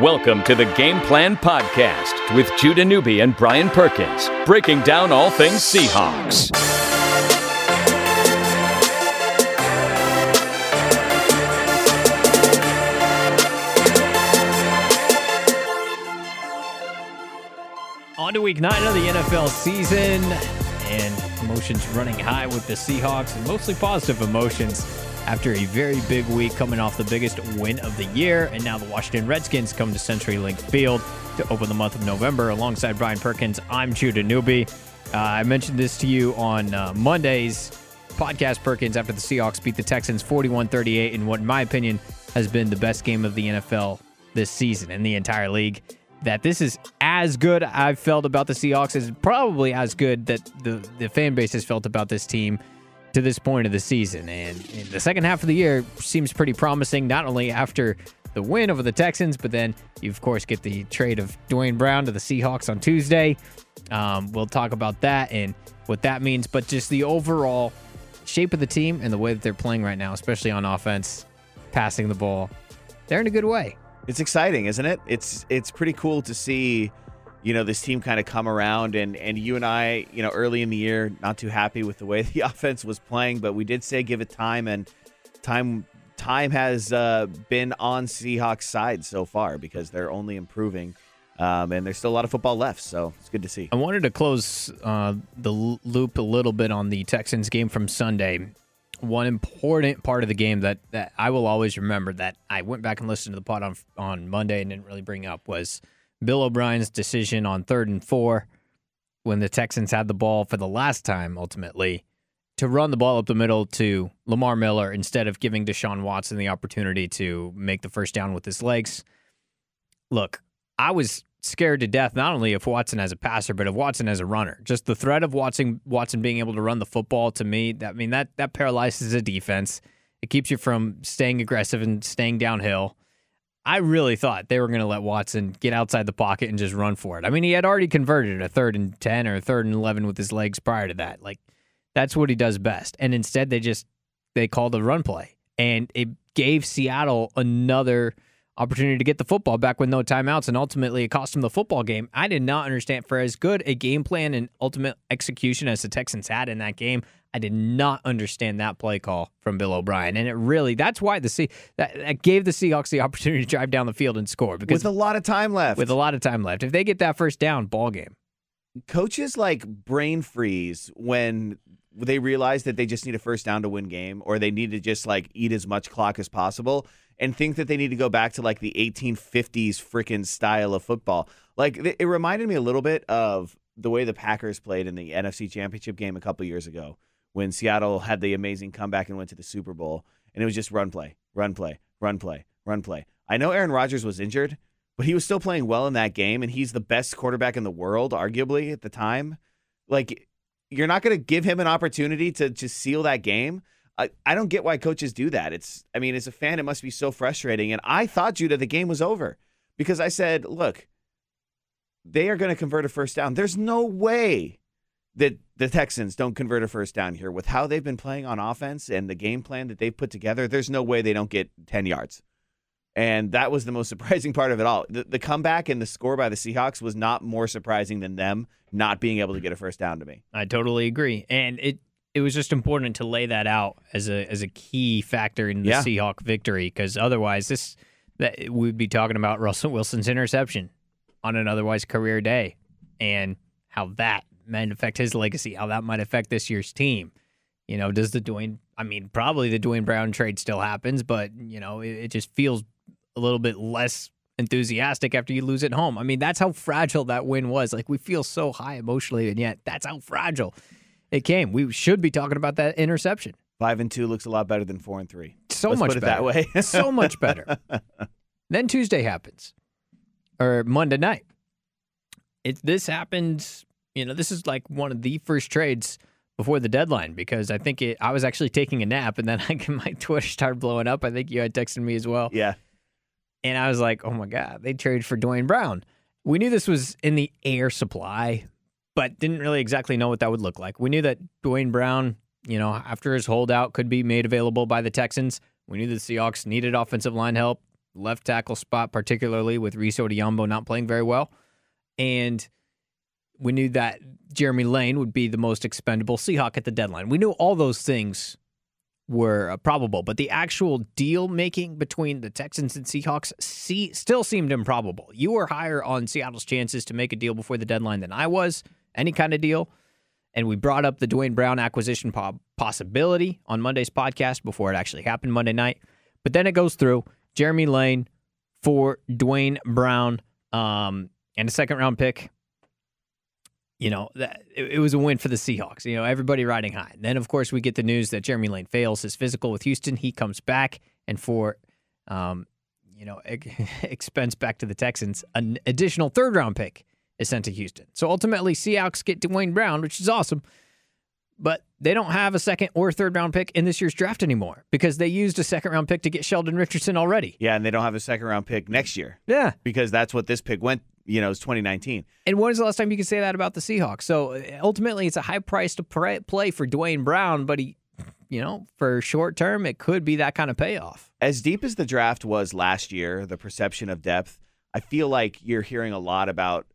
Welcome to the Game Plan Podcast with Judah Newby and Brian Perkins, breaking down all things Seahawks. On to week nine of the NFL season, and emotions running high with the Seahawks, and mostly positive emotions after a very big week coming off the biggest win of the year. And now the Washington Redskins come to CenturyLink Field to open the month of November. Alongside Brian Perkins, I'm Judah Newby. Uh, I mentioned this to you on uh, Monday's podcast, Perkins, after the Seahawks beat the Texans 41 38 in what, in my opinion, has been the best game of the NFL this season in the entire league that this is as good I've felt about the Seahawks is probably as good that the, the fan base has felt about this team to this point of the season. And, the second half of the year seems pretty promising, not only after the win over the Texans, but then you, of course, get the trade of Duane Brown to the Seahawks on Tuesday. Um, we'll talk about that and what that means, but just the overall shape of the team and the way that they're playing right now, especially on offense, passing the ball, they're in a good way it's exciting, isn't it? It's it's pretty cool to see, you know, this team kind of come around and and you and I, you know, early in the year, not too happy with the way the offense was playing, but we did say give it time and time time has uh, been on Seahawks side so far because they're only improving. Um, and there's still a lot of football left, so it's good to see. I wanted to close uh, the loop a little bit on the Texans game from Sunday one important part of the game that, that I will always remember that I went back and listened to the pod on on Monday and didn't really bring up was Bill O'Brien's decision on third and four when the Texans had the ball for the last time ultimately to run the ball up the middle to Lamar Miller instead of giving Deshaun Watson the opportunity to make the first down with his legs. Look, I was scared to death not only of Watson as a passer, but of Watson as a runner. Just the threat of Watson Watson being able to run the football to me, that I mean that that paralyzes a defense. It keeps you from staying aggressive and staying downhill. I really thought they were going to let Watson get outside the pocket and just run for it. I mean, he had already converted a third and 10 or a third and 11 with his legs prior to that. Like that's what he does best. And instead they just they called the run play and it gave Seattle another opportunity to get the football back with no timeouts, and ultimately it cost him the football game. I did not understand for as good a game plan and ultimate execution as the Texans had in that game. I did not understand that play call from Bill O'Brien, and it really that's why the C that, that gave the Seahawks the opportunity to drive down the field and score because with a lot of time left. With a lot of time left, if they get that first down, ball game. Coaches like brain freeze when they realize that they just need a first down to win game, or they need to just like eat as much clock as possible and think that they need to go back to like the 1850s freaking style of football. Like it reminded me a little bit of the way the Packers played in the NFC Championship game a couple years ago when Seattle had the amazing comeback and went to the Super Bowl. And it was just run play, run play, run play, run play. I know Aaron Rodgers was injured, but he was still playing well in that game, and he's the best quarterback in the world, arguably at the time. Like, you're not going to give him an opportunity to just seal that game. I, I don't get why coaches do that. It's I mean, as a fan, it must be so frustrating. And I thought Judah the game was over because I said, look, they are going to convert a first down. There's no way that the Texans don't convert a first down here with how they've been playing on offense and the game plan that they've put together. There's no way they don't get 10 yards. And that was the most surprising part of it all. The, the comeback and the score by the Seahawks was not more surprising than them not being able to get a first down to me. I totally agree. And it it was just important to lay that out as a as a key factor in the yeah. Seahawk victory because otherwise this that we'd be talking about Russell Wilson's interception on an otherwise career day and how that might affect his legacy, how that might affect this year's team. You know, does the Duane? I mean, probably the Duane Brown trade still happens, but you know, it, it just feels a little bit less enthusiastic after you lose at home. I mean, that's how fragile that win was. Like we feel so high emotionally, and yet that's how fragile it came. We should be talking about that interception. Five and two looks a lot better than four and three. So Let's much better. that way. so much better. Then Tuesday happens, or Monday night. It this happened. You know, this is like one of the first trades before the deadline because I think it. I was actually taking a nap, and then I, my Twitter started blowing up. I think you had texted me as well. Yeah. And I was like, "Oh my god, they traded for Duane Brown." We knew this was in the air supply but didn't really exactly know what that would look like. We knew that Duane Brown, you know, after his holdout could be made available by the Texans. We knew the Seahawks needed offensive line help. left tackle spot, particularly with Rees Odhiambo not playing very well. And we knew that Jeremy Lane would be the most expendable Seahawk at the deadline. We knew all those things were uh, probable, but the actual deal making between the Texans and Seahawks see, still seemed improbable. You were higher on Seattle's chances to make a deal before the deadline than I was, any kind of deal. And we brought up the Duane Brown acquisition po- possibility on Monday's podcast before it actually happened Monday night. But then it goes through Jeremy Lane for Duane Brown um, and a second round pick you know, that it, it, was a win for the Seahawks. You know, everybody riding high. And then, of course, we get the news that Jeremy Lane fails his physical with Houston. He comes back, and for, um, you know, expense back to the Texans, an additional third round pick is sent to Houston. So ultimately, Seahawks get Duane Brown, which is awesome. But they don't have a second or third round pick in this year's draft anymore because they used a second round pick to get Sheldon Richardson already. Yeah, and they don't have a second round pick next year. Yeah. Because that's what this pick went you know, it's 2019. And when was the last time you could say that about the Seahawks? So uh, ultimately, it's a high price to play for Duane Brown, but he, you know, for short term, it could be that kind of payoff. As deep as the draft was last year, the perception of depth, I feel like you're hearing a lot about,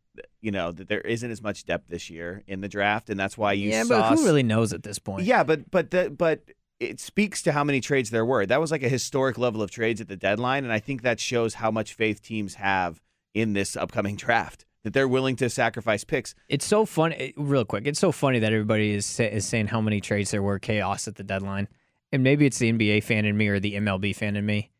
you know, that there isn't as much depth this year in the draft, and that's why you yeah, saw. but who really knows at this point? Yeah, but but the, but it speaks to how many trades there were. That was like a historic level of trades at the deadline, and I think that shows how much faith teams have in this upcoming draft that they're willing to sacrifice picks. It's so funny, eh, real quick. It's so funny that everybody is is saying how many trades there were chaos at the deadline, and maybe it's the NBA fan in me or the MLB fan in me.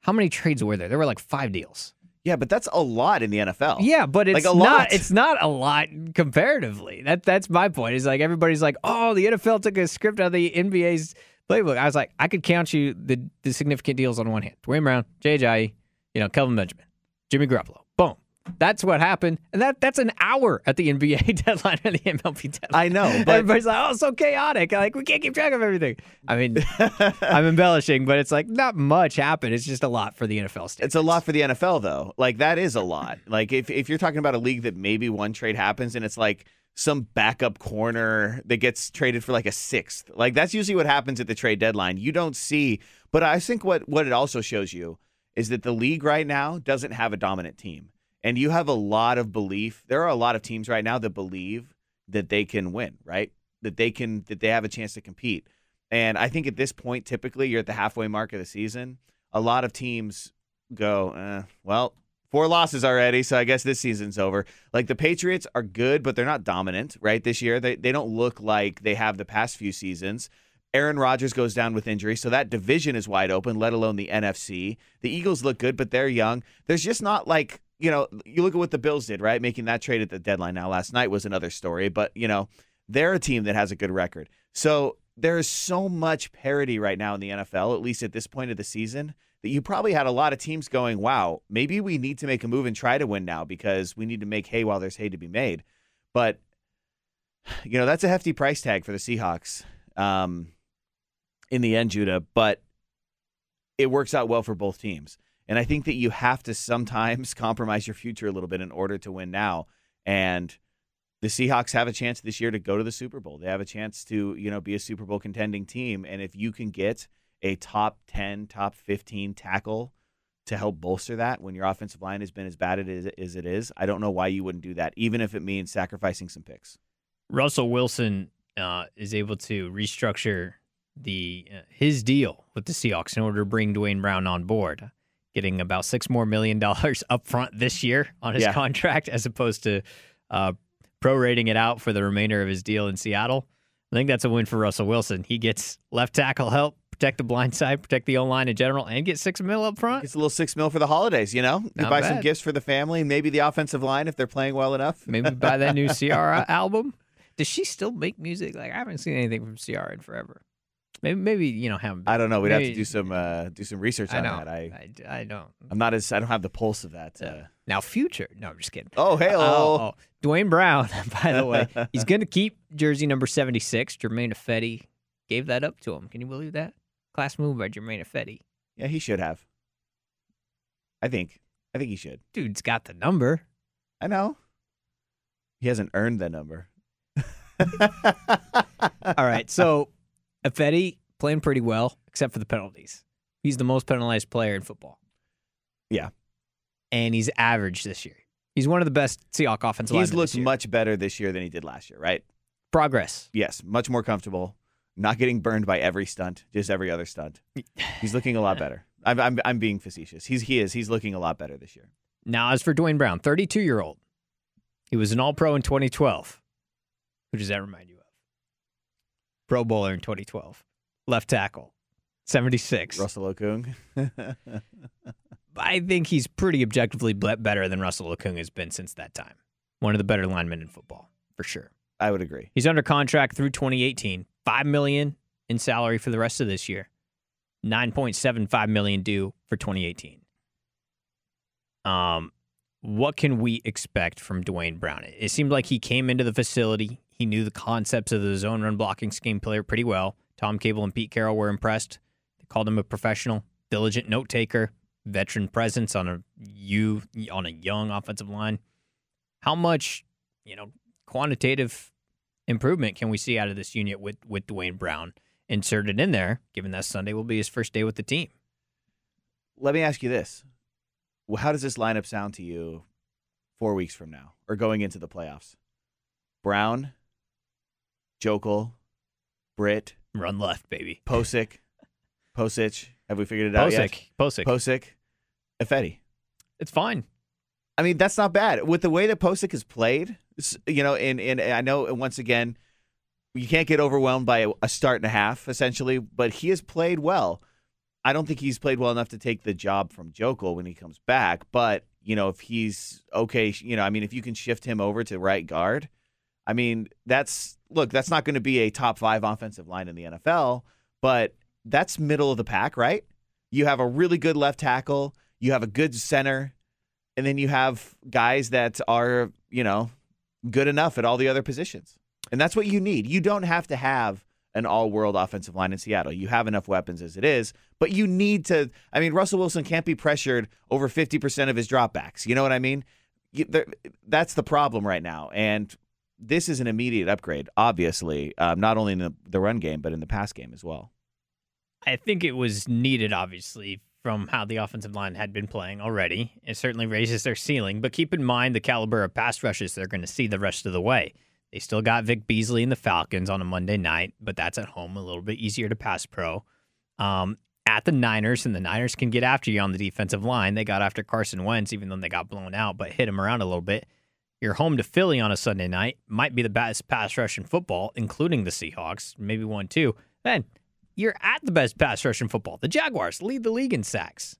How many trades were there? There were like five deals. Yeah, but that's a lot in the NFL. Yeah, but it's like a not. Lot. It's not a lot comparatively. That that's my point. Is like everybody's like, oh, the NFL took a script out of the NBA's playbook. I was like, I could count you the the significant deals on one hand: Duane Brown, JJ, you know, Kelvin Benjamin. Jimmy Garoppolo. Boom. That's what happened. And that that's an hour at the NBA deadline and the MLB deadline. I know. But Everybody's like, oh, it's so chaotic. Like, we can't keep track of everything. I mean, I'm embellishing, but it's like not much happened. It's just a lot for the NFL standards. It's a lot for the NFL, though. Like, that is a lot. Like, if, if you're talking about a league that maybe one trade happens and it's like some backup corner that gets traded for like a sixth, like, that's usually what happens at the trade deadline. You don't see, but I think what, what it also shows you is that the league right now doesn't have a dominant team. And you have a lot of belief. There are a lot of teams right now that believe that they can win, right? That they can that they have a chance to compete. And I think at this point, typically you're at the halfway mark of the season. A lot of teams go, eh, well, four losses already, so I guess this season's over. Like the Patriots are good, but they're not dominant, right? This year, they they don't look like they have the past few seasons. Aaron Rodgers goes down with injury, so that division is wide open, let alone the NFC. The Eagles look good, but they're young. There's just not like, you know, you look at what the Bills did, right? Making that trade at the deadline. Now, last night was another story, but, you know, they're a team that has a good record. So there is so much parity right now in the NFL, at least at this point of the season, that you probably had a lot of teams going, wow, maybe we need to make a move and try to win now because we need to make hay while there's hay to be made. But, you know, that's a hefty price tag for the Seahawks. Um, in the end, Judah, but it works out well for both teams. And I think that you have to sometimes compromise your future a little bit in order to win now. And the Seahawks have a chance this year to go to the Super Bowl. They have a chance to, you know, be a Super Bowl contending team. And if you can get a top 10, top 15 tackle to help bolster that when your offensive line has been as bad as it is, I don't know why you wouldn't do that, even if it means sacrificing some picks. Russell Wilson uh, is able to restructure the uh, his deal with the Seahawks in order to bring Duane Brown on board, getting about six more million dollars up front this year on his yeah. contract, as opposed to uh, prorating it out for the remainder of his deal in Seattle. I think that's a win for Russell Wilson. He gets left tackle help, protect the blind side, protect the O line in general, and get six mil up front. It's a little six mil for the holidays, you know. You buy bad. some gifts for the family, maybe the offensive line if they're playing well enough. Maybe buy that new Ciara album. Does she still make music? Like I haven't seen anything from Ciara in forever. Maybe, maybe you know have. I don't know. We'd maybe, have to do some uh, do some research on that. I, I, I don't. I'm not as I don't have the pulse of that. Uh, Now, future. No, I'm just kidding. oh, hey, Oh, oh, Duane Brown, by the way, he's going to keep jersey number 76. Germain Ifedi gave that up to him. Can you believe that? Class move by Germain Ifedi. yeah, he should have. I think. I think he should. Dude's got the number. I know. He hasn't earned the number. All right, so Ifedi playing pretty well, except for the penalties. He's the most penalized player in football. Yeah. And he's average this year. He's one of the best Seahawk offensive He's looked much better this year than he did last year, right? progress. Yes, much more comfortable. Not getting burned by every stunt, just every other stunt. He's looking a lot better. I'm, I'm, I'm being facetious. He's he is. He's looking a lot better this year. Now, as for Duane Brown, 32 year old, he was an All Pro in 2012. Who does that remind you? Pro Bowler in 2012, left tackle, 76. Russell Okung. I think he's pretty objectively better than Russell Okung has been since that time. One of the better linemen in football, for sure. I would agree. He's under contract through 2018. Five million in salary for the rest of this year. 9.75 million due for 2018. Um, what can we expect from Duane Brown? It seemed like he came into the facility. He knew the concepts of the zone run blocking scheme player pretty well. Tom Cable and Pete Carroll were impressed. They called him a professional, diligent note taker, veteran presence on a you on a young offensive line. How much, you know, quantitative improvement can we see out of this unit with with Duane Brown inserted in there, given that Sunday will be his first day with the team? Let me ask you this: Well, How does this lineup sound to you four weeks from now, or going into the playoffs? Brown, Joeckel, Britt, Run left, baby. Pocic, Posich. Have we figured it out yet? Pocic. Pocic. Pocic, Ifedi. It's fine. I mean, that's not bad. With the way that Pocic has played, you know, and, and I know once again, you can't get overwhelmed by a start and a half, essentially, but he has played well. I don't think he's played well enough to take the job from Joeckel when he comes back, but, you know, if he's okay, you know, I mean, if you can shift him over to right guard, I mean, that's, look, that's not going to be a top five offensive line in the NFL, but that's middle of the pack, right? You have a really good left tackle, you have a good center, and then you have guys that are, you know, good enough at all the other positions. And that's what you need. You don't have to have an all world offensive line in Seattle. You have enough weapons as it is, but you need to. I mean, Russell Wilson can't be pressured over 50% of his dropbacks. You know what I mean? That's the problem right now. And this is an immediate upgrade, obviously, um, not only in the, the run game, but in the pass game as well. I think it was needed, obviously, from how the offensive line had been playing already. It certainly raises their ceiling, but keep in mind the caliber of pass rushes they're going to see the rest of the way. They still got Vic Beasley and the Falcons on a Monday night, but that's at home, a little bit easier to pass pro. Um, at the Niners, and the Niners can get after you on the defensive line. They got after Carson Wentz, even though they got blown out, but hit him around a little bit. You're home to Philly on a Sunday night, might be the best pass rush in football, including the Seahawks, maybe one, two. Then you're at the best pass rush in football. The Jaguars lead the league in sacks.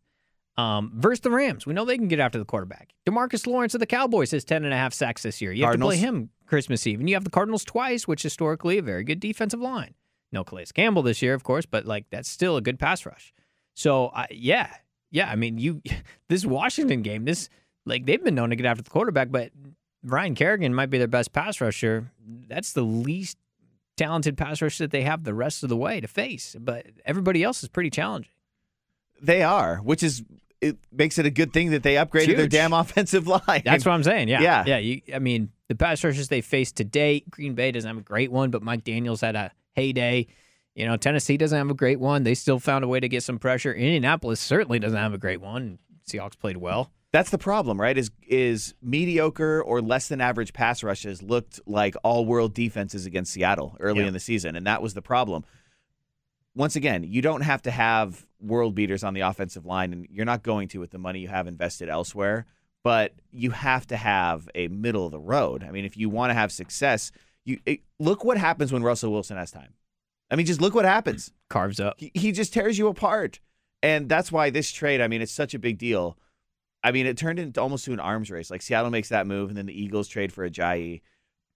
Um, versus the Rams, we know they can get after the quarterback. Demarcus Lawrence of the Cowboys has 10 and a half sacks this year. You Cardinals. have to play him Christmas Eve. And you have the Cardinals twice, which historically a very good defensive line. No Calais Campbell this year, of course, but like that's still a good pass rush. So uh, yeah, yeah. I mean, you this Washington game, this like they've been known to get after the quarterback, but Ryan Kerrigan might be their best pass rusher. That's the least talented pass rush that they have the rest of the way to face. But everybody else is pretty challenging. They are, which is it makes it a good thing that they upgraded their damn offensive line. That's what I'm saying. Yeah, Yeah. yeah. You, I mean, the pass rushes they faced today, Green Bay doesn't have a great one, but Mike Daniels had a heyday. You know, Tennessee doesn't have a great one. They still found a way to get some pressure. Indianapolis certainly doesn't have a great one. Seahawks played well. That's the problem, right? Is is mediocre or less than average pass rushes looked like all world defenses against Seattle early Yeah. in the season, and that was the problem. Once again, you don't have to have world beaters on the offensive line, and you're not going to with the money you have invested elsewhere. But you have to have a middle of the road. I mean, if you want to have success, you it, look what happens when Russell Wilson has time. I mean, just look what happens. Carves up. He, he just tears you apart. And that's why this trade, I mean, it's such a big deal. I mean, it turned into almost to an arms race. Like Seattle makes that move, and then the Eagles trade for Ajayi,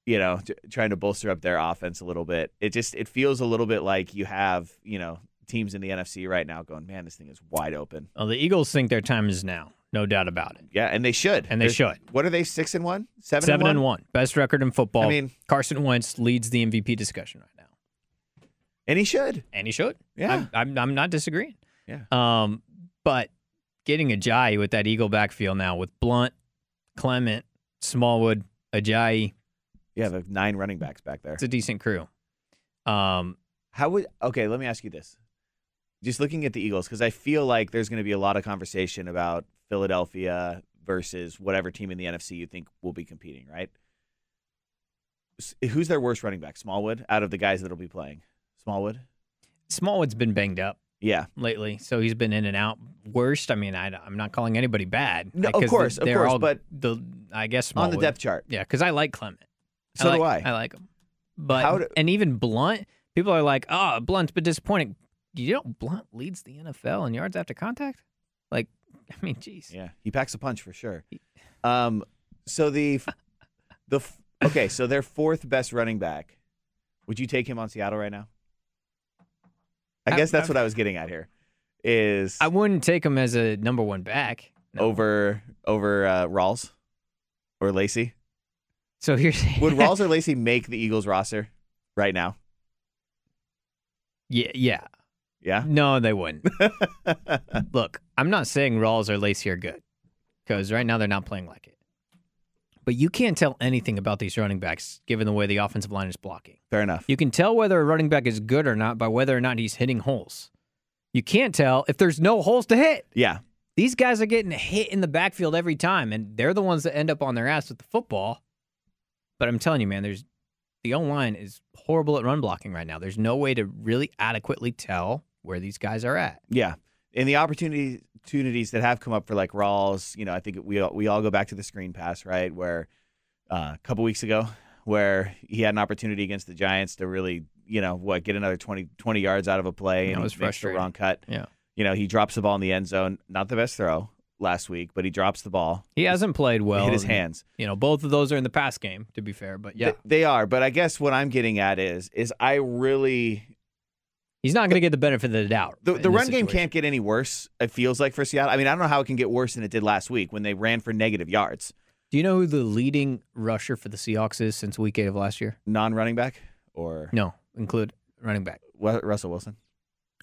you know, t- trying to bolster up their offense a little bit. It just it feels a little bit like you have, you know, teams in the NFC right now going, man, this thing is wide open. Well, the Eagles think their time is now, no doubt about it. Yeah, and they should. And they They're- should. What are they? Six and one, seven, Seven and and one, one, best record in football. I mean- Carson Wentz leads the MVP discussion right now, and he should. and he should. Yeah. I'm, I'm, I'm not disagreeing. Yeah. Um, but getting Ajayi with that Eagle backfield now with Blount, Clement, Smallwood, Ajayi, You have nine running backs back there. it's a decent crew. Um, How would okay? Let me ask you this: just looking at the Eagles because I feel like there's going to be a lot of conversation about Philadelphia versus whatever team in the NFC you think will be competing, right? Who's their worst running back? Smallwood out of the guys that'll be playing. Smallwood? Smallwood's been banged up Yeah. lately, so he's been in and out. Worst, I mean, I, am not calling anybody bad. No, of course, of course, but the I guess On the depth chart. Yeah, because I like Clement. So I do I. I like him. But do- and even Blount, people are like, "Oh, Blount's been disappointing." You know, Blount leads the NFL in yards after contact. Like, I mean, jeez. Yeah, he packs a punch for sure. Um, so the the okay, so their fourth best running back. Would you take him on Seattle right now? I I- guess that's I- what I was getting at here. Is I wouldn't take him as a number one back. No. over over uh, Rawls or Lacy? So here's Would Rawls or Lacy make the Eagles roster right now? yeah, yeah. Yeah. No, they wouldn't. Look, I'm not saying Rawls or Lacy are good because right now they're not playing like it. But you can't tell anything about these running backs given the way the offensive line is blocking. Fair enough. You can tell whether a running back is good or not by whether or not he's hitting holes. You can't tell if there's no holes to hit. Yeah. These guys are getting hit in the backfield every time, and they're the ones that end up on their ass with the football. But I'm telling you, man, there's the O line is horrible at run blocking right now. There's no way to really adequately tell where these guys are at. Yeah, and the opportunity- opportunities that have come up for like Rawls, you know, I think we all, we all go back to the screen pass, right? Where uh, a couple weeks ago, where he had an opportunity against the Giants to really, you know, what get another 20, 20 yards out of a play, That and was he makes the wrong cut. Yeah. You know, he drops the ball in the end zone. Not the best throw last week, but he drops the ball. He hasn't played well. hit his hands. You know, both of those are in the pass game, to be fair. But yeah, Th- they are. But I guess what I'm getting at is, is I really he's not going to get the benefit of the doubt. The, the run game can't get any worse. It feels like for Seattle. I mean, I don't know how it can get worse than it did last week when they ran for negative yards. Do you know who the leading rusher for the Seahawks is since week eight of last year? Non-running back or No, include running back. Wa- Russell Wilson,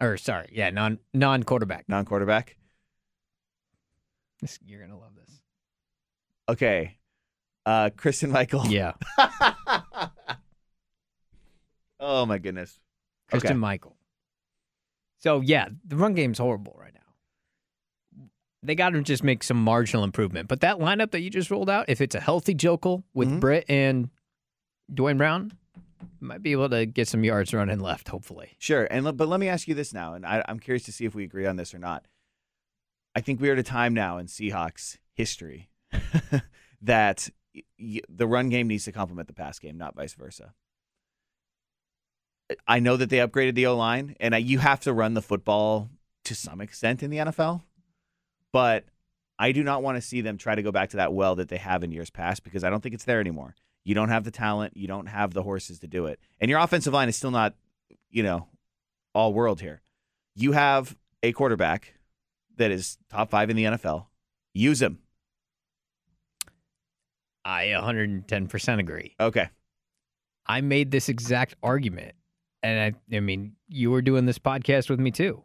Or sorry, yeah, non non quarterback. non-quarterback. You're gonna love this. Okay, uh, Christine Michael. Yeah, oh my goodness. Christian Okay. Michael. So yeah, the run game's horrible right now. They got to just make some marginal improvement. But that lineup that you just rolled out, if it's a healthy Joeckel with Mhm. Britt and Duane Brown, might be able to get some yards running left. Hopefully, Sure, and but let me ask you this now, and I, I'm curious to see if we agree on this or not. I think we are at a time now in Seahawks history that the run game needs to complement the pass game, not vice versa. I know that they upgraded the O line, and I, you have to run the football to some extent in the NFL, but I do not want to see them try to go back to that well that they have in years past because I don't think it's there anymore. You don't have the talent, you don't have the horses to do it, and your offensive line is still not you know, all world here. You have a quarterback that is top five in the NFL. Use him. I 110% agree. Okay. I made this exact argument, and I, I mean, you were doing this podcast with me too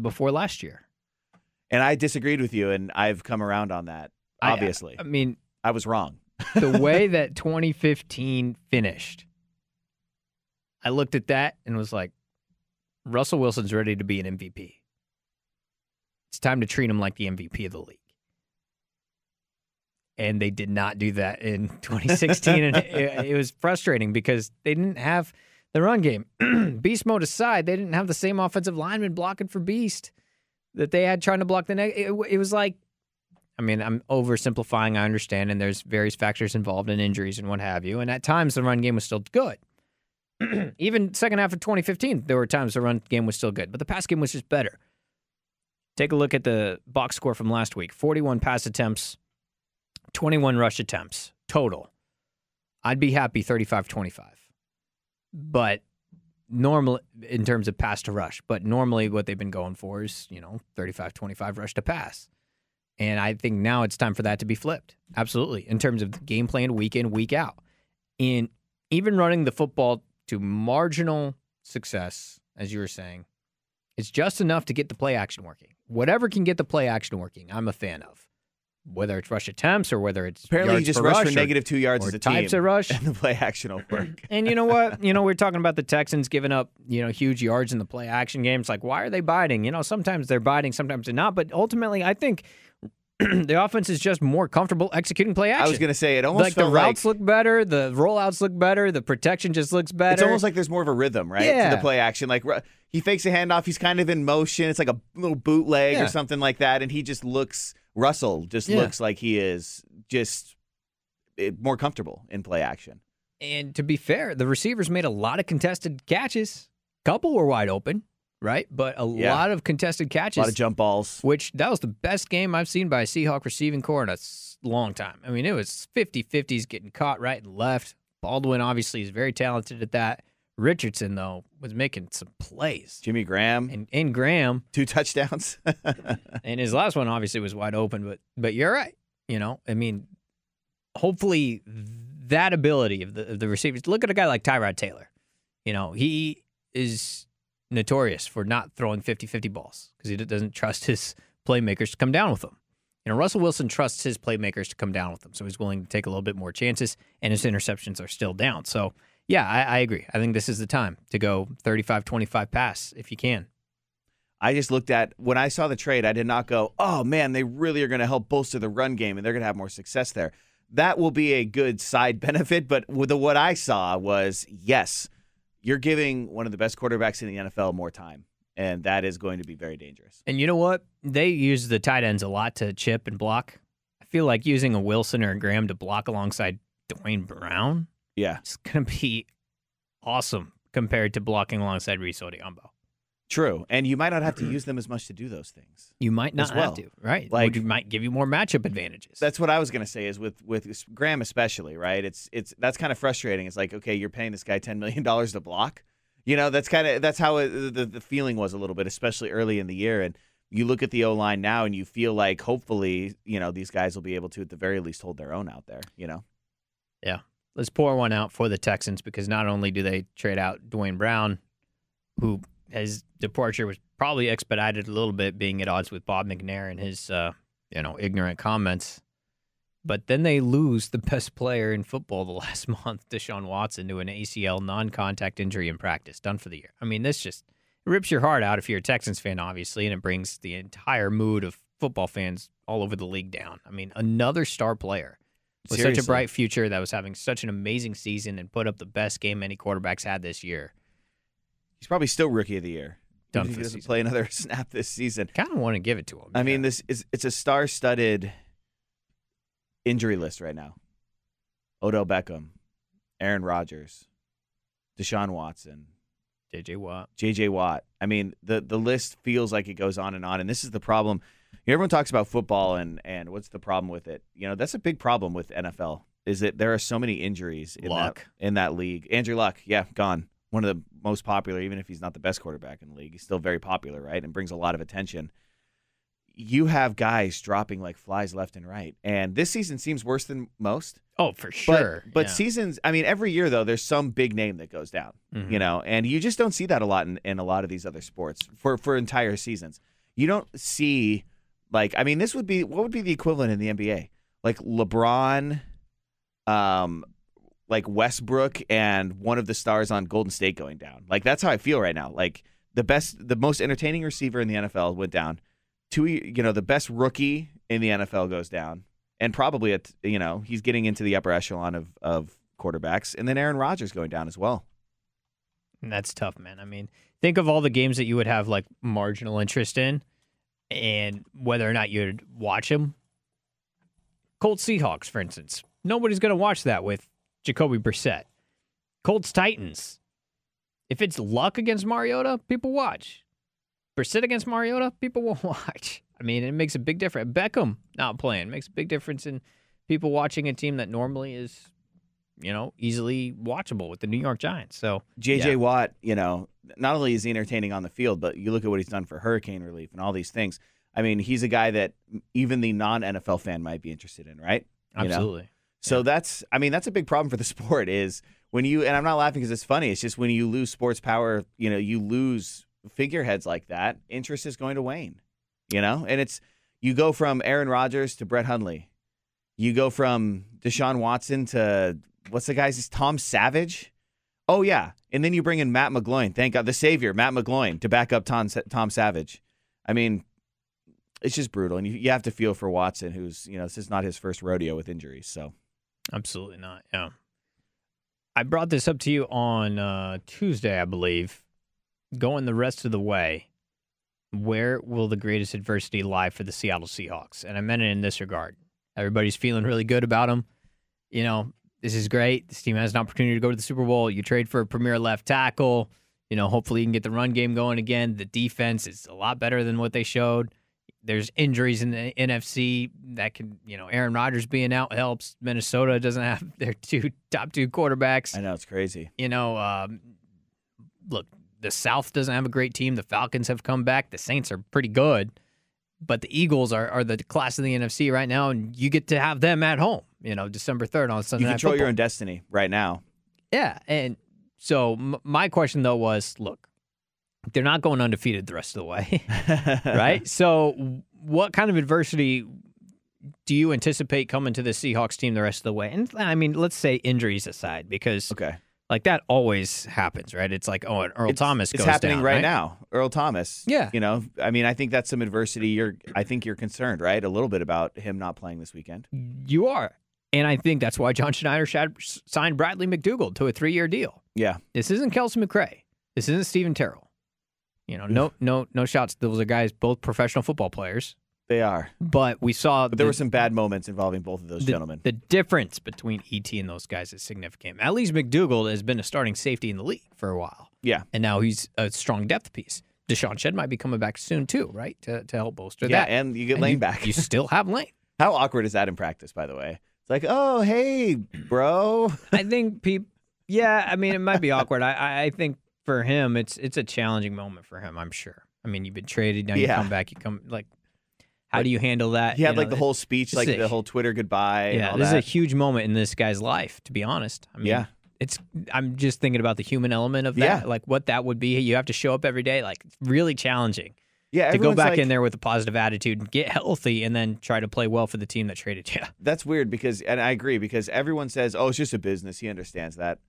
before last year. And I disagreed with you, and I've come around on that. Obviously, I I, mean, I was wrong. the way that 2015 finished, I looked at that and was like, Russell Wilson's ready to be an MVP. It's time to treat him like the MVP of the league. And they did not do that in 2016. and it, it was frustrating because they didn't have the run game. Beast mode aside, they didn't have the same offensive lineman blocking for Beast that they had trying to block the next. It, it was like, I mean, I'm oversimplifying, I understand, and there's various factors involved in injuries and what have you. And at times, the run game was still good. Even second half of 2015, there were times the run game was still good, but the pass game was just better. Take a look at the box score from last week 41 pass attempts, 21 rush attempts total. I'd be happy 35 25. But normal in terms of pass to rush, but normally what they've been going for is, you know, 35 25 rush to pass. And I think now it's time for that to be flipped. Absolutely. In terms of game plan week in, week out. In even running the football to marginal success, as you were saying, it's just enough to get the play action working. Whatever can get the play action working, I'm a fan of. Whether it's rush attempts or whether it's Apparently, yards you just per rush rush for negative two yards as a types team, of rush. and the play action will work. And you know what? You know, we're talking about the Texans giving up, you know, huge yards in the play action games. Like, why are they biting? You know, sometimes they're biting, sometimes they're not. But ultimately, I think the offense is just more comfortable executing play action. I was going to say it almost like the routes like look better, the rollouts look better, the protection just looks better. it's almost like there's more of a rhythm, right? To Yeah. the play action, like he fakes a handoff, he's kind of in motion. It's like a little bootleg Yeah. or something like that, and he just looks Russell just Yeah. looks like he is just eh, more comfortable in play action. And to be fair, the receivers made a lot of contested catches. A Couple were wide open, right? But a Yeah. lot of contested catches. A lot of jump balls. which that was the best game I've seen by a Seahawk receiving corps in a long time. I mean, it was 50 50s getting caught right and left. Baldwin obviously is very talented at that. Richardson, though, was making some plays. Jimmy Graham, And, and Graham, two touchdowns. and his last one obviously was wide open, but but you're right. You know, I mean, hopefully that ability of the, of the receivers. Look at a guy like Tyrod Taylor. You know, he is notorious for not throwing 50-50 balls because he doesn't trust his playmakers to come down with them. You know, Russell Wilson trusts his playmakers to come down with them, so he's willing to take a little bit more chances, and his interceptions are still down. So, yeah, I, I agree. I think this is the time to go 35-25 pass if you can. I just looked at when I saw the trade, I did not go, oh man, they really are going to help bolster the run game and they're going to have more success there. That will be a good side benefit. But with the, what I saw was, yes, you're giving one of the best quarterbacks in the NFL more time. And that is going to be very dangerous. And you know what? They use the tight ends a lot to chip and block. I feel like using a Wilson or a Graham to block alongside Duane Brown Yeah, is going to be awesome compared to blocking alongside Rees Odhiambo. true. And you might not have to use them as much to do those things. You might not As well. have to, right? Like- Like, it might give you more matchup advantages. That's what I was going to say is with with Graham especially, right? It's it's that's kind of frustrating. It's like, okay, you're paying this guy 10 million dollars to block. You know, that's kind of that's how it, the the feeling was a little bit, especially early in the year and you look at the O line now and you feel like hopefully, you know, these guys will be able to at the very least hold their own out there, you know. Let's pour one out for the Texans because not only do they trade out Duane Brown, who his departure was probably expedited a little bit, being at odds with Bob McNair and his uh, you know ignorant comments. But then they lose the best player in football the last month, Deshaun Watson, to an ACL non-contact injury in practice, done for the year. I mean, this just rips your heart out if you're a Texans fan, obviously, and it brings the entire mood of football fans all over the league down. I mean, another star player with such a bright future that was having such an amazing season and put up the best game any quarterbacks had this year. He's probably still rookie of the year. Done he doesn't season. play another snap this season. Kind of want to give it to him. I mean, this is it's a star-studded injury list right now. Odell Beckham, Aaron Rodgers, Deshaun Watson, JJ Watt. JJ Watt. I mean, the the list feels like it goes on and on. And this is the problem. Everyone talks about football and and what's the problem with it? You know, that's a big problem with NFL. Is that there are so many injuries in Luck. that in that league. Andrew Luck, yeah, gone. One of the most popular, even if he's not the best quarterback in the league, he's still very popular, right? And brings a lot of attention. You have guys dropping like flies left and right, and this season seems worse than most. Oh, for sure. but yeah. seasons, I mean, every year though, there's some big name that goes down Mhm. you know and you just don't see that a lot in, in a lot of these other sports for for entire seasons you don't see like i mean this would be what would be the equivalent in the nba like lebron um like westbrook and one of the stars on golden state going down. Like that's how i feel right now. Like the best the most entertaining receiver in the nfl went down. Two you know the best rookie in the nfl goes down. And probably at you know he's getting into the upper echelon of of quarterbacks. And then aaron rodgers going down as well. And That's tough, man. I mean, think of all the games that you would have like marginal interest in and whether or not you'd watch them. Colts Seahawks, for instance. Nobody's going to watch that with Jacoby Brissett. Colts Titans. If it's luck against Mariota, people watch. Brissett against Mariota, people won't watch. I mean, it makes a big difference. Beckham not playing makes a big difference in people watching a team that normally is, you know, easily watchable with the New York Giants. So JJ Yeah. Watt, you know, not only is he entertaining on the field, but you look at what he's done for hurricane relief and all these things. I mean, he's a guy that even the non NFL fan might be interested in, right? You know? Absolutely. So that's, I mean, that's a big problem for the sport is when you, and I'm not laughing because it's funny. It's just when you lose sports power, you know, you lose figureheads like that, interest is going to wane, you know? And it's, You go from Aaron Rodgers to Brett Hundley. You go from Deshaun Watson to what's the guy's? Is Tom Savage? Oh yeah, and then you bring in Matt McGloin. Thank God, the savior, Matt McGloin, to back up Tom Tom Savage. I mean, it's just brutal, and you, you have to feel for Watson, who's you know this is not his first rodeo with injuries. So Absolutely not. Yeah. I brought this up to you on uh, Tuesday, I believe. Going the rest of the way, where will the greatest adversity lie for the Seattle Seahawks? And I meant it in this regard. Everybody's feeling really good about them. You know, this is great. This team has an opportunity to go to the Super Bowl. You trade for a premier left tackle. You know, hopefully you can get the run game going again. The defense is a lot better than what they showed. There's injuries in the NFC that can, you know, Aaron Rodgers being out helps. Minnesota doesn't have their two top two quarterbacks. I know it's crazy. You know, um, look, the South doesn't have a great team. The Falcons have come back. The Saints are pretty good, but the Eagles are, are the class of the NFC right now, and you get to have them at home. You know, December third on Sunday. You control your own destiny right now. Yeah, and so m- my question though was, look, they're not going undefeated the rest of the way, right? So, what kind of adversity do you anticipate coming to the Seahawks team the rest of the way? And I mean, let's say injuries aside, because Okay. Like that always happens, right? It's like, oh, and Earl it's, Thomas It's happening down, right, now. Earl Thomas. Yeah. You know, I mean, I think that's some adversity. You're, I think you're concerned, right? A little bit about him not playing this weekend. You are. And I think that's why John Schneider signed Bradley McDougald to a three year deal. Yeah. This isn't Kelcie McCray. This isn't Steven Terrell. You know, no, no, no shots. Those are guys, both professional football players. They are. But we saw But there the, were some bad moments involving both of those the, gentlemen. the difference between ET and those guys is significant. At least McDougald has been a starting safety in the league for a while, yeah. and now he's a strong depth piece. DeShawn Shead might be coming back soon too, right? To to help bolster Yeah. that. And you get And Lane you, back. You still have Lane. How awkward is that in practice, by the way? It's like, oh, hey, bro. I think people. Yeah, I mean, it might be awkward. I, I I think for him, it's it's a challenging moment for him. I'm sure. I mean, you've been traded. Now you Yeah. come back. You come like. How do you handle that? He had You like the whole speech, like a- the whole Twitter goodbye. and Yeah, this is a huge moment in this guy's life. To be honest, I mean, Yeah. it's. I'm just thinking about the human element of that, Yeah. like what that would be. You have to show up every day. Like really challenging yeah, to go back like- in there with a positive attitude and get healthy, and then try to play well for the team that traded you. That's weird because, and I agree because everyone says, "Oh, it's just a business." He understands that.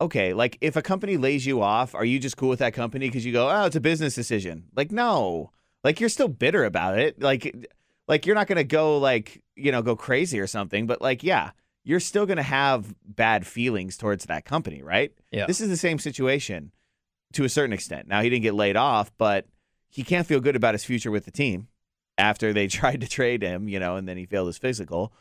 Okay, like if a company lays you off, are you just cool with that company because you go, "Oh, it's a business decision"? Like, no, like you're still bitter about it. Like, like you're not gonna go like you know go crazy or something, but like, yeah, you're still gonna have bad feelings towards that company, right? Yeah. This is the same situation to a certain extent. Now he didn't get laid off, but he can't feel good about his future with the team after they tried to trade him, you know, and then he failed his physical,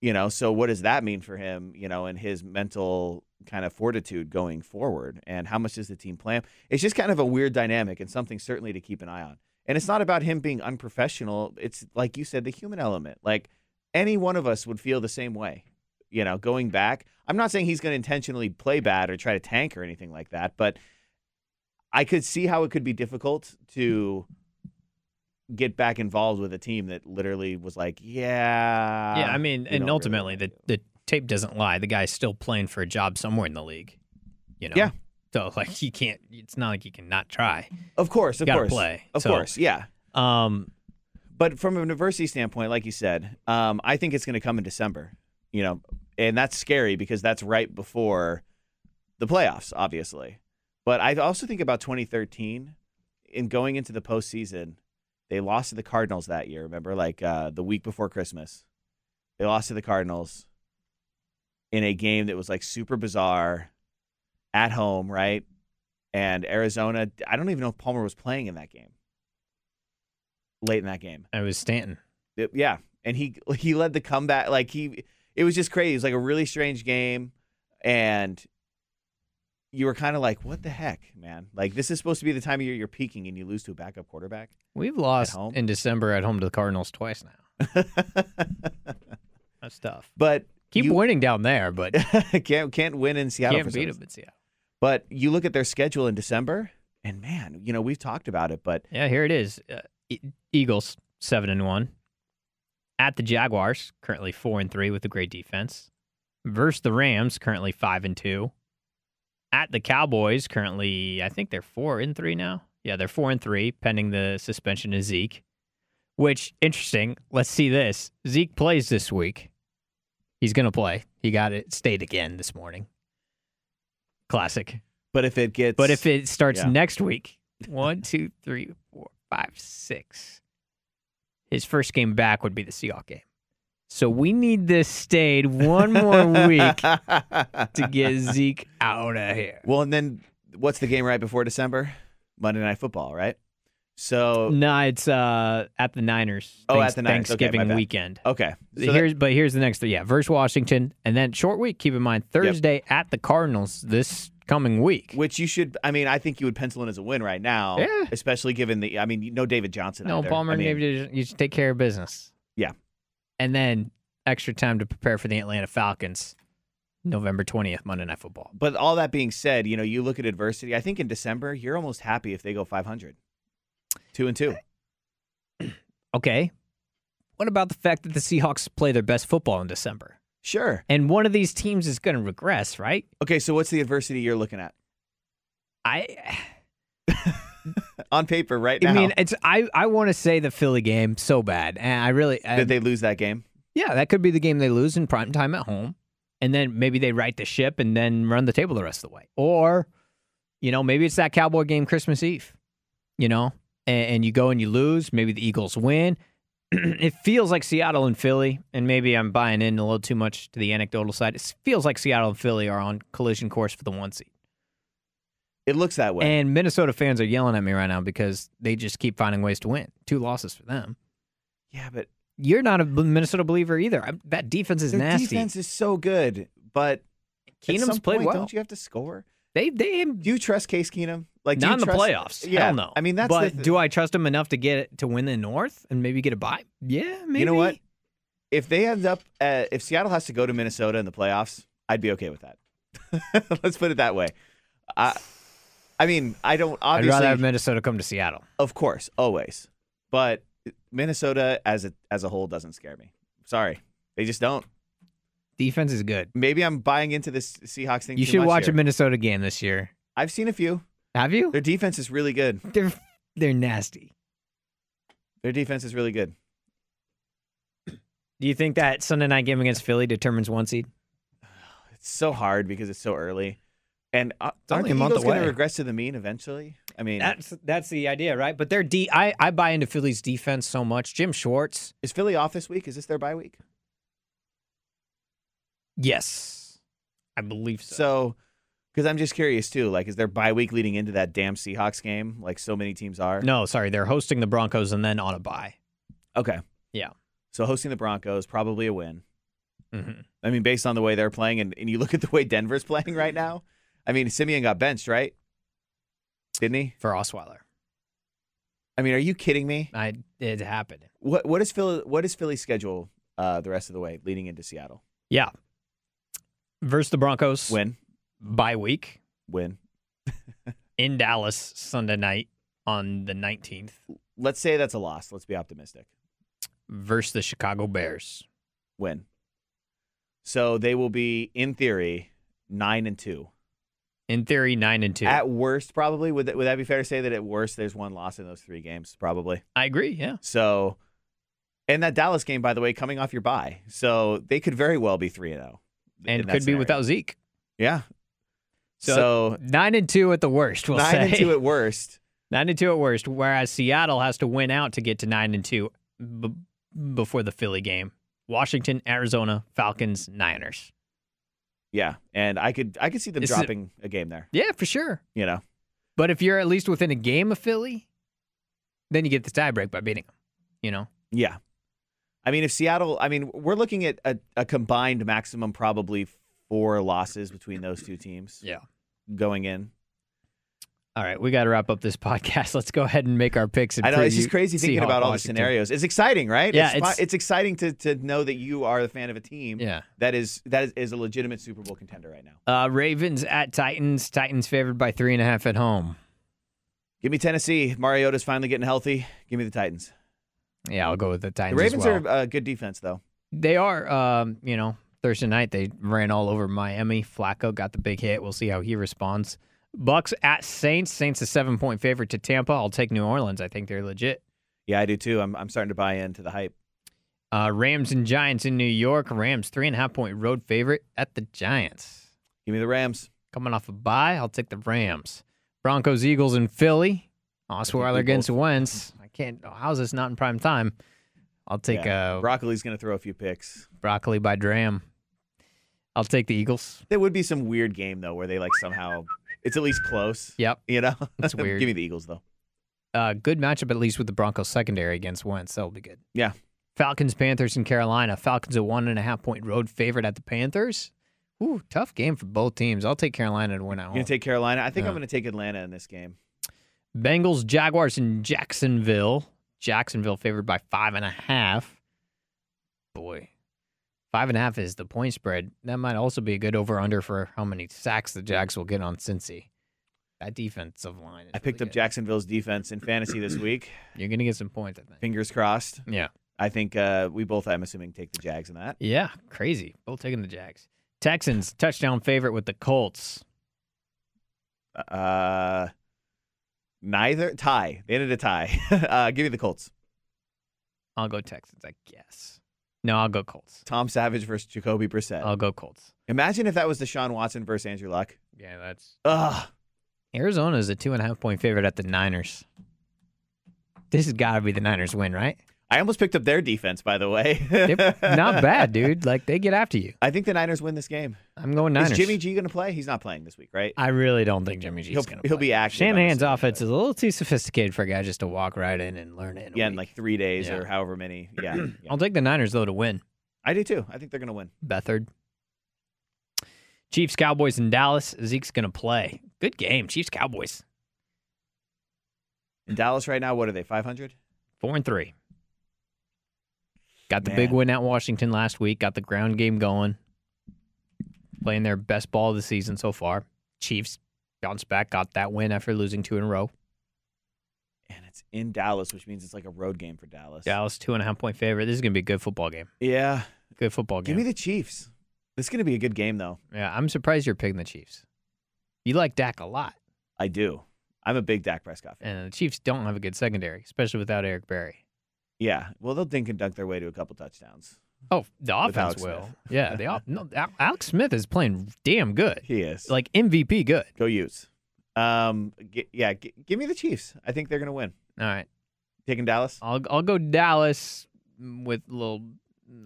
you know. So what does that mean for him, you know, and his mental kind of fortitude going forward? And how much does the team plan? It's just kind of a weird dynamic and something certainly to keep an eye on. And it's not about him being unprofessional. It's like you said, the human element. Like any one of us would feel the same way. You know, going back, I'm not saying he's going to intentionally play bad or try to tank or anything like that, but I could see how it could be difficult to get back involved with a team that literally was like, yeah. yeah, I mean, and ultimately, really the the tape doesn't lie. The guy's still playing for a job somewhere in the league. You know. Yeah. So like he can't. It's not like he can not try. Of course, of course. play, Of so- course, yeah. Um. But from a university standpoint, like you said, um, I think it's going to come in December. You know, and that's scary because that's right before the playoffs, obviously. But I also think about 2013 in going into the postseason. They lost to the Cardinals that year. Remember, like uh, the week before Christmas, they lost to the Cardinals in a game that was like super bizarre at home, right? And Arizona. I don't even know if Palmer was playing in that game. Late in that game. It was Stanton. It- yeah, and he he led the comeback. Like he, it was just crazy. It was like a really strange game, and you were kind of like, "What the heck, man? Like this is supposed to be the time of year you're peaking, and you lose to a backup quarterback." We've lost home? in December at home to the Cardinals twice now. That's tough. but Keep you winning down there, but can't can't win in Seattle. can't for beat them in Seattle. But you look at their schedule in December, and man, you know we've talked about it, but Yeah, here it is. Uh, Eagles seven and one. At the Jaguars, currently four and three with a great defense. Versus the Rams, currently five and two. At the Cowboys, currently I think they're four and three now. Yeah, they're four and three, pending the suspension of Zeke. Which interesting. Let's see this. Zeke plays this week. He's gonna play. He got it stayed again this morning. Classic. But if it gets, But if it starts Yeah. next week, one, two, three, four, five, six. His first game back would be the Seahawks game. So we need this stayed one more week to get Zeke out of here. well, and then what's the game right before December? Monday Night Football, right? So No, it's uh at the Niners. Oh, at the Niners. Thanksgiving bad. weekend. okay, so that- but here's the next yeah versus Washington and then short week. Keep in mind Thursday at the Cardinals this coming week. which you should. I mean, I think you would pencil in as a win right now. Yeah. especially given the. I mean, no David Johnson. No, either. Palmer, I mean, maybe you should take care of business. Yeah. and then extra time to prepare for the Atlanta Falcons, November twentieth, Monday Night Football. But all that being said, you know, you look at adversity. I think in December, you're almost happy if they go 500, two and two. Okay, what about the fact that the Seahawks play their best football in December? Sure. And one of these teams is going to regress, right? Okay, so what's the adversity you're looking at I, on paper right now? I mean, it's I, I want to say the Philly game so bad, and I really I, Did they lose that game? Yeah, that could be the game they lose in prime time at home. And then maybe they right the ship and then run the table the rest of the way. Or, you know, maybe it's that Cowboy game Christmas Eve, you know, and, and you go and you lose. Maybe the Eagles win. it feels like Seattle and Philly, and maybe I'm buying in a little too much to the anecdotal side. It feels like Seattle and Philly are on collision course for the one seed. It looks that way. And Minnesota fans are yelling at me right now because they just keep finding ways to win. Two losses for them. yeah, but You're not a Minnesota believer either. I'm- That defense is their nasty. defense is so good, but Keenum's played point, well. Don't you have to score? They they Do you trust Case Keenum? Like, not in the playoffs. Yeah, Hell no. I mean, that's but th- do I trust them enough to get to win the North and maybe get a bye? Yeah, maybe. You know what? If they end up, uh, if Seattle has to go to Minnesota in the playoffs, I'd be okay with that. Let's put it that way. I, I mean, I don't Obviously, I'd rather have Minnesota come to Seattle. of course, always, but Minnesota as a as a whole doesn't scare me. Sorry, they just don't. Defense is good. Maybe I'm buying into this Seahawks thing. You should watch here. a Minnesota game this year. I've seen a few. Have you? Their defense is really good. They're they're nasty. Their defense is really good. Do you think that Sunday night game against Philly determines one seed? It's so hard because it's so early, and uh, aren't only the a month Eagles going to regress to the mean eventually? I mean, That's that's the idea, right? But they're de- I I buy into Philly's defense so much. Jim Schwartz, is Philly off this week? Is this their bye week? yes, I believe so. So, because I'm just curious too, like, is there bye week leading into that damn Seahawks game, like so many teams are? no, sorry, they're hosting the Broncos and then on a bye. Okay. Yeah. So hosting the Broncos probably a win. hmm I mean, based on the way they're playing, and, and you look at the way Denver's playing right now. I mean, Siemian got benched, right? Didn't he? For Osweiler, I mean, are you kidding me? I it happened. What what is Philly? What is Philly's schedule uh, the rest of the way leading into Seattle? Yeah. Versus the Broncos. Win, Bye week win. in Dallas Sunday night on the 19th Let's say that's a loss. Let's be optimistic. versus the Chicago Bears. Win. So they will be, in theory, nine and two. In theory, 9 and 2. At worst, probably would that, would that be fair to say that at worst there's one loss in those three games, probably. I agree, yeah. So, and that Dallas game, by the way, coming off your bye, so they could very well be three and zero, And in that could be without Zeke. Yeah. So, So, 9 and 2 at the worst, we'll nine say. and two at worst. 9 and 2 at worst, whereas Seattle has to win out to get to 9 and 2 b- before the Philly game. Washington, Arizona, Falcons, Niners. Yeah, and I could I could see them This dropping a game there. Yeah, for sure. You know, But if you're at least within a game of Philly, then you get the tiebreak by beating them. You know? yeah. I mean, if Seattle, I mean, we're looking at a, a combined maximum probably four losses between those two teams Yeah. Going in. All right, we got to wrap up this podcast. Let's go ahead and make our picks. And I know it's just crazy thinking about all the scenarios. It's exciting, right? Yeah, it's, it's- it's exciting to to know that you are the fan of a team Yeah. that is that is, is a legitimate Super Bowl contender right now. Uh, Ravens at Titans. Titans favored by three and a half at home. Give me Tennessee. Mariota's finally getting healthy. Give me the Titans. Yeah, I'll go with the Titans. The. Ravens well. are a good defense, though. They are. Um, you know, Thursday night they ran all over Miami. Flacco got the big hit. We'll see how he responds. Bucks at Saints. Saints a seven point favorite to Tampa. I'll take New Orleans. I think they're legit. Yeah, I do too. I'm I'm starting to buy into the hype. Uh, Rams and Giants in New York. Rams three and a half point road favorite at the Giants. Give me the Rams. Coming off a bye, I'll take the Rams. Broncos, Eagles, and Philly. Osweiler against Wentz. I can't. How's this not in prime time? I'll take Yeah. uh, Broccoli's going to throw a few picks. broccoli by Dram. I'll take the Eagles. There would be some weird game though where they like somehow it's at least close. Yep. You know, That's weird. Give me the Eagles though. Uh, good matchup at least with the Broncos secondary against Wentz. That'll be good. Yeah. Falcons, Panthers, in Carolina. Falcons a one and a half point road favorite at the Panthers. Ooh, tough game for both teams. I'll take Carolina to win at You're gonna take Carolina. I think Yeah. I'm gonna take Atlanta in this game. Bengals, Jaguars, in Jacksonville. Jacksonville favored by five and a half. Boy, five and a half is the point spread. That might also be a good over under for how many sacks the Jags will get on Cincy. That defensive line. Is I picked really up good. Jacksonville's defense in fantasy this week. You're gonna get some points, I think. Fingers crossed. Yeah. I think uh, we both, I'm assuming, take the Jags in that. Yeah, crazy. Both taking the Jags. Texans touchdown favorite with the Colts. Uh, neither tie. They ended a tie. uh, give me the Colts. I'll go Texans, I guess. No, I'll go Colts. Tom Savage versus Jacoby Brissett. I'll go Colts. Imagine if that was Deshaun Watson versus Andrew Luck. Yeah, that's Ugh. Arizona is a two and a half point favorite at the Niners. This has got to be the Niners win, right? I almost picked up their defense, by the way. Not bad, dude. Like they get after you. I think the Niners win this game. I'm going Niners. Is Jimmy G going to play? He's not playing this week, right? I really don't think Jimmy G's going to. he'll be active, Shanahan's offense is a little too sophisticated for a guy just to walk right in and learn it. In yeah, in like three days Yeah. or however many. Yeah, yeah. I'll take the Niners though to win. I do too. I think they're going to win. Beathard. Chiefs, Cowboys in Dallas. Zeke's going to play. Good game. Chiefs, Cowboys. In Dallas right now, what are they? 500? Four and three. Got the big win at Washington last week. Got the ground game going. Playing their best ball of the season so far. Chiefs bounced back, got that win after losing two in a row. And it's in Dallas, which means it's like a road game for Dallas. Dallas two and a half point favorite. This is gonna be a good football game. Yeah. Good football game. Give me the Chiefs. This is going to be a good game, though. yeah, I'm surprised you're picking the Chiefs. You like Dak a lot, I do. I'm a big Dak Prescott fan. and the Chiefs don't have a good secondary, especially without Eric Berry. Yeah. Well, they'll dink and dunk their way to a couple touchdowns. Oh, the offense will. Yeah, the off- no, Alex Smith is playing damn good, He is. like MVP good. Go use. Um, gi- yeah, gi- give me the Chiefs. I think they're going to win. All right, Taking Dallas? I'll I'll go Dallas with a little.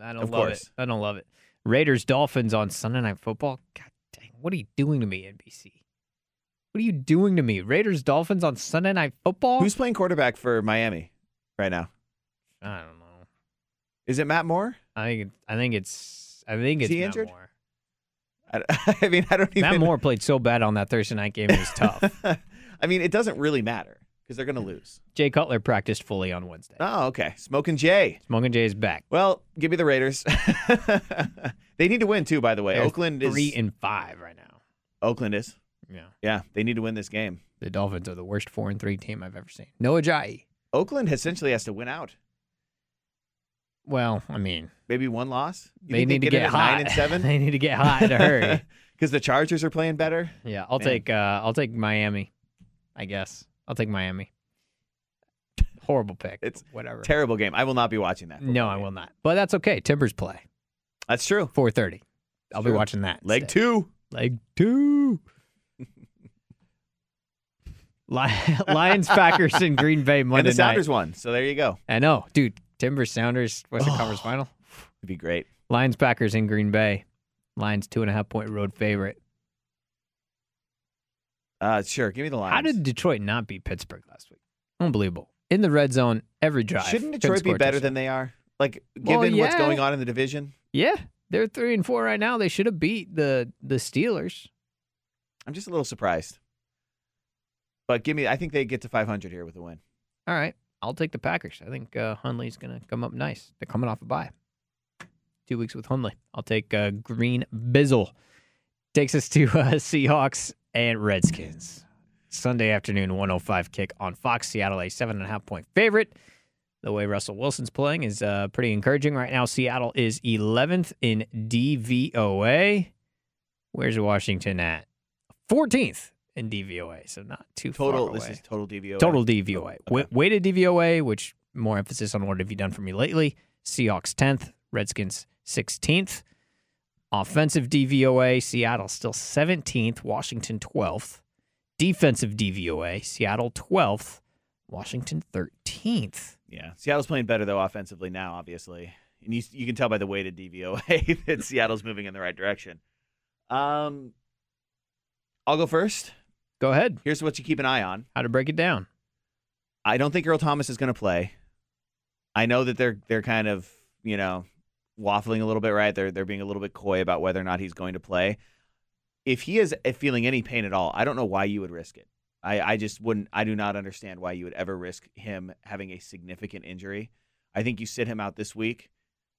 I don't Of love course. it. I don't love it. Raiders Dolphins on Sunday Night Football. God dang, what are you doing to me, NBC? What are you doing to me? Raiders Dolphins on Sunday Night Football. Who's playing quarterback for Miami right now? I don't know. Is it Matt Moore? I think it, I think it's I think Is it's he Matt injured? Moore. I, I mean, I don't even. Matt Moore played so bad on that Thursday night game. It was tough. I mean, it doesn't really matter because they're going to lose. Jay Cutler practiced fully on Wednesday. Oh, okay. Smoking Jay. Smoking Jay is back. Well, give me the Raiders. they need to win too, by the way. They're Oakland is three and five right now. Oakland is. Yeah, Yeah, they need to win this game. the Dolphins are the worst four and three team I've ever seen. No Ajayi. Oakland essentially has to win out. Well, I mean, Maybe one loss. You they need to get at hot. nine and seven they need to get hot in a hurry. because the Chargers are playing better. Yeah, I'll Man. take uh, I'll take Miami. I guess I'll take Miami. Horrible pick. It's whatever. Terrible game. I will not be watching that. no, I game. will not. But that's okay. Timbers play That's true. four thirty. I'll be watching that. Leg instead. two. Leg two. Lions, Packers, and Green Bay Monday And the Sounders won. So there you go. I know, dude. Timbers, Sounders, Western Conference Final. It'd be great. Lions, Packers, in Green Bay. Lions two and a half point road favorite. Uh, sure. Give me the Lions. How did Detroit not beat Pittsburgh last week? Unbelievable. In the red zone, every drive. Shouldn't Detroit be better than they are? Like, Well, given what's going on in the division, Yeah, they're three and four right now. They should have beat the the Steelers. I'm just a little surprised. But give me. I think they get to 500 here with a win. All right, I'll take the Packers. I think uh, Hundley's gonna come up nice. They're coming off a bye. Two weeks with Hundley. I'll take uh, Green Bizzle. Takes us to uh, Seahawks and Redskins. Sunday afternoon, 105 kick on Fox. Seattle, a seven and a half point favorite. The way Russell Wilson's playing is uh, pretty encouraging right now. Seattle is 11th in DVOA. Where's Washington at? 14th in DVOA, so not too Total. far This is total DVO. Total DVOA. Okay. Weighted DVOA, which more emphasis on what have you done for me lately. Seahawks 10th, Redskins 16th. Offensive DVOA, Seattle still 17th, Washington 12th. Defensive DVOA, Seattle 12th, Washington 13th. Yeah, Seattle's playing better though offensively now, obviously, and you you can tell by the weighted DVOA that Seattle's moving in the right direction. Um, I'll go first. Go ahead. Here's what you keep an eye on. How to break it down. I don't think Earl Thomas is going to play. I know that they're they're kind of you know waffling a little bit, right? They're they're being a little bit coy about whether or not he's going to play. If he is uh, feeling any pain at all, I don't know why you would risk it. I, I just wouldn't. I do not understand why you would ever risk him having a significant injury. I think you sit him out this week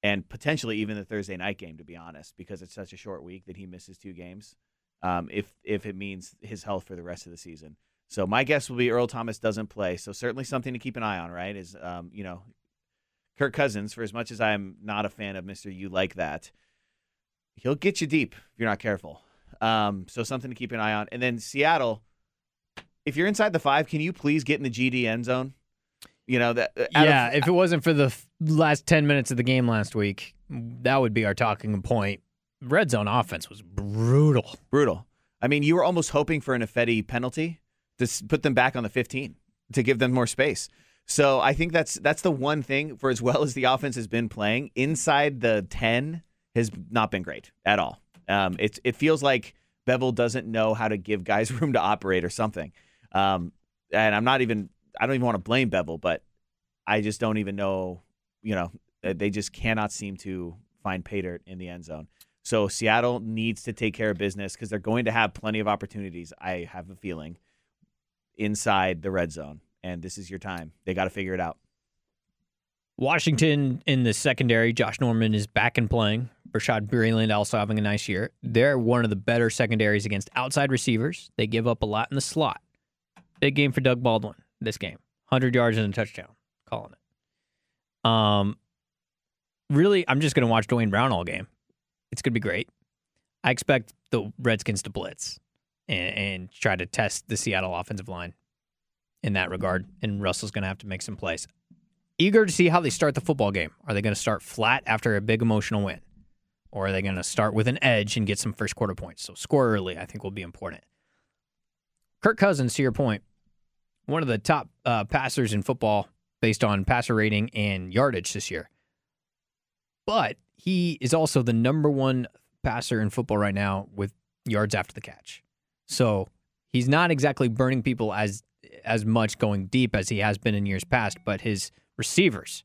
and potentially even the Thursday night game, to be honest, because it's such a short week that he misses two games. Um, if if it means his health for the rest of the season. So my guess will be Earl Thomas doesn't play. So certainly something to keep an eye on, right? Is um, you know, Kirk Cousins. For as much as I'm not a fan of Mister You like that, he'll get you deep if you're not careful. Um, so something to keep an eye on. And then Seattle if you're inside the five, can you please get in the GD end zone? You know that. Yeah, of, if it wasn't for the last ten minutes of the game last week, that would be our talking point. Red zone offense was brutal. Brutal. I mean, you were almost hoping for an Ifedi penalty to put them back on the 15 to give them more space. So I think that's that's the one thing for as well as the offense has been playing inside the 10 has not been great at all. Um, it it feels like Bevell doesn't know how to give guys room to operate or something. Um, and I'm not even, I don't even want to blame Bevell, but I just don't even know, you know, they just cannot seem to find pay dirt in the end zone. So Seattle needs to take care of business because they're going to have plenty of opportunities. I have a feeling inside the red zone, and this is your time. They got to figure it out. Washington in the secondary, Josh Norman is back and playing. Bashaud Breeland also having a nice year. They're one of the better secondaries against outside receivers. They give up a lot in the slot. Big game for Doug Baldwin this game. 100 yards and a touchdown. Calling it. Um, really, I'm just going to watch Duane Brown all game. It's going to be great. I expect the Redskins to blitz and, and try to test the Seattle offensive line in that regard. And Russell's going to have to make some plays. Eager to see how they start the football game. Are they going to start flat after a big emotional win? Or are they going to start with an edge and get some first quarter points? So score early, I think, will be important. Kirk Cousins, to your point, one of the top uh, passers in football based on passer rating and yardage this year. But he is also the number one passer in football right now with yards after the catch. So he's not exactly burning people as as much going deep as he has been in years past, but his receivers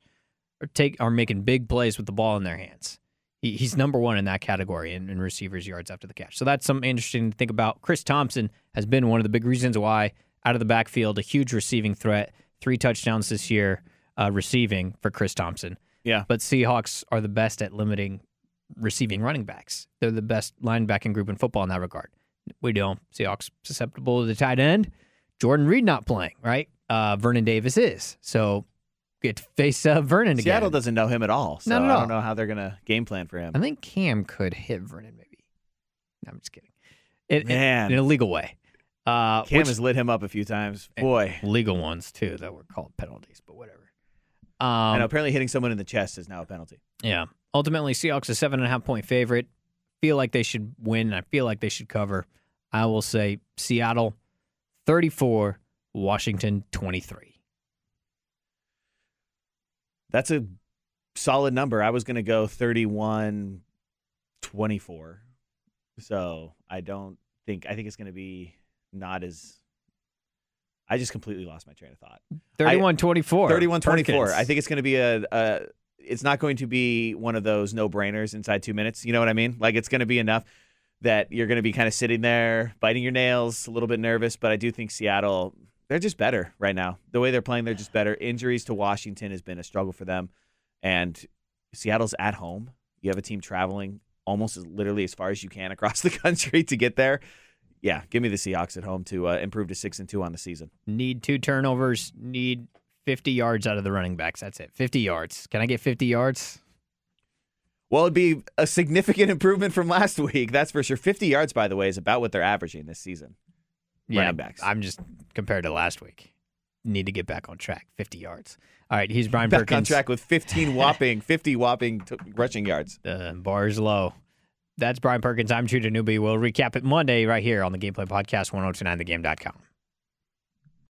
are take are making big plays with the ball in their hands. He, he's number one in that category in, in receivers yards after the catch. So that's something interesting to think about. Chris Thompson has been one of the big reasons why out of the backfield, a huge receiving threat. Three touchdowns this year uh, receiving for Chris Thompson. Yeah. But Seahawks are the best at limiting receiving running backs. They're the best linebacking group in football in that regard. We know Seahawks susceptible to the tight end. Jordan Reed not playing, right? Uh, Vernon Davis is. So get to face uh, Vernon again. Seattle doesn't know him at all. So Not at I don't know how they're going to game plan for him. I think Cam could hit Vernon maybe. No, I'm just kidding. In, Man. in, in a legal way. Uh, Cam which- has lit him up a few times. Boy. legal ones too that were called penalties, but whatever. Um, know apparently hitting someone in the chest is now a penalty. Yeah. Ultimately, Seahawks a seven and a half point favorite. Feel like they should win. I feel like they should cover. I will say Seattle 34, Washington 23. That's a solid number. I was going to go 31 24. So I don't think, I think it's going to be not as. I just completely lost my train of thought. 31 24. 31 24. I think it's going to be a, a. It's not going to be one of those no brainers inside two minutes. You know what I mean? Like it's going to be enough that you're going to be kind of sitting there biting your nails, a little bit nervous. But I do think Seattle, they're just better right now. The way they're playing, they're just better. Injuries to Washington has been a struggle for them. And Seattle's at home. You have a team traveling almost as literally as far as you can across the country to get there. Yeah, give me the Seahawks at home to uh, improve to six and two on the season. Need two turnovers, need 50 yards out of the running backs. That's it. 50 yards. Can I get 50 yards? Well, it'd be a significant improvement from last week. That's for sure. 50 yards, by the way, is about what they're averaging this season. Yeah, Running backs. I'm just compared to last week. need to get back on track. 50 yards. All right, he's Brian Back Perkins. on track with 15 whopping, 50 whopping t- rushing yards. The bar's low. That's Brian Perkins. I'm Judah Newby. We'll recap it Monday right here on the Gameplay Podcast, 1029thegame.com.